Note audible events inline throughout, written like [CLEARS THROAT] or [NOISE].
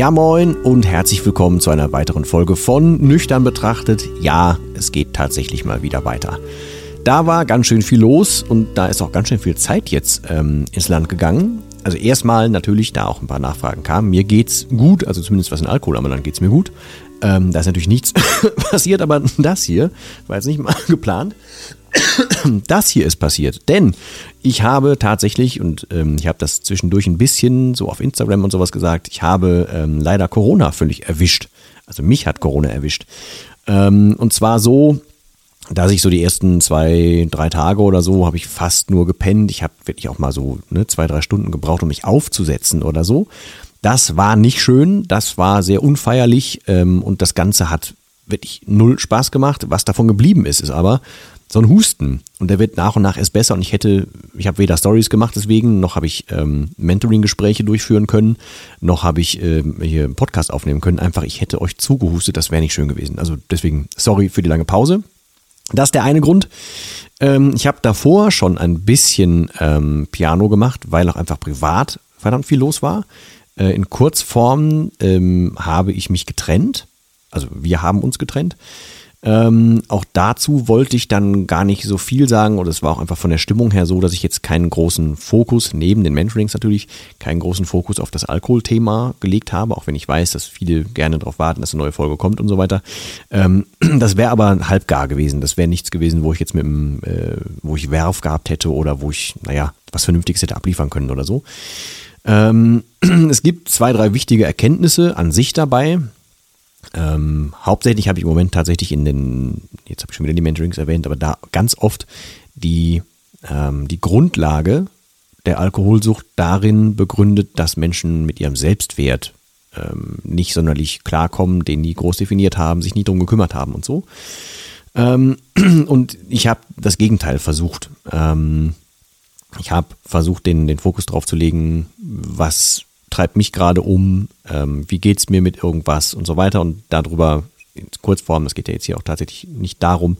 Ja moin und herzlich willkommen zu einer weiteren Folge von Nüchtern betrachtet. Ja, es geht tatsächlich mal wieder weiter. Da war ganz schön viel los und da ist auch ganz schön viel Zeit jetzt ähm, ins Land gegangen. Also erstmal natürlich, da auch ein paar Nachfragen kamen. Mir geht's gut, also zumindest was den Alkohol anbelangt, geht's mir gut. Ähm, da ist natürlich nichts [LAUGHS] passiert, aber das hier war jetzt nicht mal [LAUGHS] geplant. Das hier ist passiert, denn ich habe tatsächlich, und ähm, ich habe das zwischendurch ein bisschen so auf Instagram und sowas gesagt, ich habe ähm, leider Corona völlig erwischt. Also mich hat Corona erwischt. Ähm, und zwar so, dass ich so die ersten zwei, drei Tage oder so habe ich fast nur gepennt. Ich habe wirklich auch mal so ne, zwei, drei Stunden gebraucht, um mich aufzusetzen oder so. Das war nicht schön, das war sehr unfeierlich ähm, und das Ganze hat wirklich null Spaß gemacht. Was davon geblieben ist, ist aber, so ein Husten und der wird nach und nach erst besser und ich hätte, ich habe weder Stories gemacht deswegen, noch habe ich ähm, Mentoring-Gespräche durchführen können, noch habe ich ähm, hier einen Podcast aufnehmen können. Einfach, ich hätte euch zugehustet, das wäre nicht schön gewesen. Also deswegen, sorry für die lange Pause. Das ist der eine Grund. Ähm, ich habe davor schon ein bisschen ähm, Piano gemacht, weil auch einfach privat verdammt viel los war. Äh, in Kurzform ähm, habe ich mich getrennt. Also wir haben uns getrennt. Ähm, auch dazu wollte ich dann gar nicht so viel sagen oder es war auch einfach von der Stimmung her so, dass ich jetzt keinen großen Fokus, neben den Mentorings natürlich, keinen großen Fokus auf das Alkoholthema gelegt habe, auch wenn ich weiß, dass viele gerne darauf warten, dass eine neue Folge kommt und so weiter. Ähm, [CLEARS THROAT] das wäre aber halbgar gewesen. Das wäre nichts gewesen, wo ich jetzt mit dem, äh, wo ich Werf gehabt hätte oder wo ich, naja, was Vernünftiges hätte abliefern können oder so. Ähm, [CLEARS THROAT] es gibt zwei, drei wichtige Erkenntnisse an sich dabei. Ähm, hauptsächlich habe ich im Moment tatsächlich in den, jetzt habe ich schon wieder die Mentorings erwähnt, aber da ganz oft die, ähm, die Grundlage der Alkoholsucht darin begründet, dass Menschen mit ihrem Selbstwert ähm, nicht sonderlich klarkommen, den die groß definiert haben, sich nie drum gekümmert haben und so. Ähm, [CLEARS THROAT] und ich habe das Gegenteil versucht. Ähm, ich habe versucht, den, den Fokus drauf zu legen, was treibt mich gerade um, ähm, wie geht's mir mit irgendwas und so weiter und darüber in Kurzform, das geht ja jetzt hier auch tatsächlich nicht darum,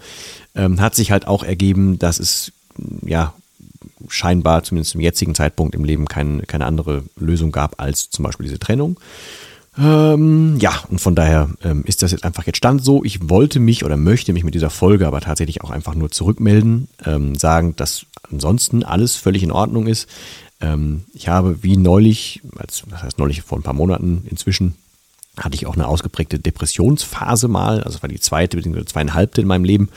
ähm, hat sich halt auch ergeben, dass es ja scheinbar zumindest zum jetzigen Zeitpunkt im Leben kein, keine andere Lösung gab als zum Beispiel diese Trennung. Ähm, ja, und von daher ähm, ist das jetzt einfach jetzt Stand so. Ich wollte mich oder möchte mich mit dieser Folge aber tatsächlich auch einfach nur zurückmelden, ähm, sagen, dass ansonsten alles völlig in Ordnung ist. Ähm, ich habe wie neulich, als, das heißt neulich vor ein paar Monaten inzwischen, hatte ich auch eine ausgeprägte Depressionsphase mal, also war die zweite bzw. zweieinhalbte in meinem Leben.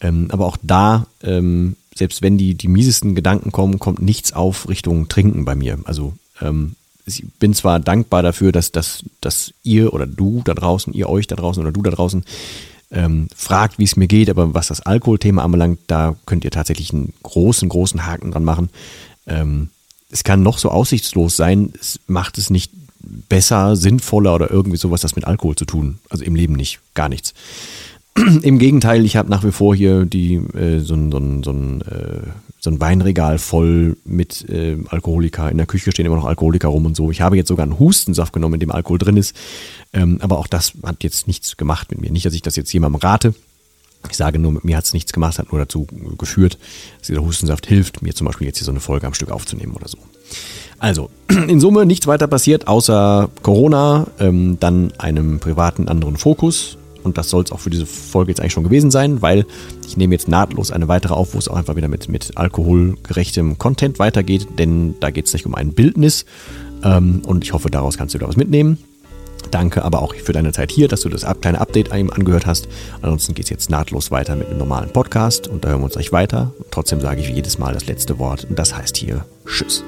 Ähm, aber auch da, ähm, selbst wenn die, die miesesten Gedanken kommen, kommt nichts auf Richtung Trinken bei mir. Also ähm, ich bin zwar dankbar dafür, dass, dass, dass ihr oder du da draußen, ihr euch da draußen oder du da draußen ähm, fragt, wie es mir geht, aber was das Alkoholthema anbelangt, da könnt ihr tatsächlich einen großen, großen Haken dran machen. Ähm, es kann noch so aussichtslos sein, es macht es nicht besser, sinnvoller oder irgendwie sowas, das mit Alkohol zu tun. Also im Leben nicht, gar nichts. [CLEARS THROAT] Im Gegenteil, ich habe nach wie vor hier die, äh, so, ein, so, ein, so, ein, äh, so ein Weinregal voll mit äh, Alkoholika. In der Küche stehen immer noch Alkoholiker rum und so. Ich habe jetzt sogar einen Hustensaft genommen, in dem Alkohol drin ist. Ähm, aber auch das hat jetzt nichts gemacht mit mir. Nicht, dass ich das jetzt jemandem rate. Ich sage nur, mit mir hat es nichts gemacht, hat nur dazu geführt, dass dieser Hustensaft hilft, mir zum Beispiel jetzt hier so eine Folge am Stück aufzunehmen oder so. Also, [CLEARS THROAT] in Summe nichts weiter passiert, außer Corona, ähm, dann einem privaten anderen Fokus. Und das soll es auch für diese Folge jetzt eigentlich schon gewesen sein, weil ich nehme jetzt nahtlos eine weitere auf, wo es auch einfach wieder mit, mit alkoholgerechtem Content weitergeht, denn da geht es nicht um ein Bildnis. Ähm, und ich hoffe, daraus kannst du da was mitnehmen. Danke aber auch für deine Zeit hier, dass du das kleine Update einem angehört hast. Ansonsten geht es jetzt nahtlos weiter mit einem normalen Podcast und da hören wir uns gleich weiter. Trotzdem sage ich wie jedes Mal das letzte Wort und das heißt hier Tschüss.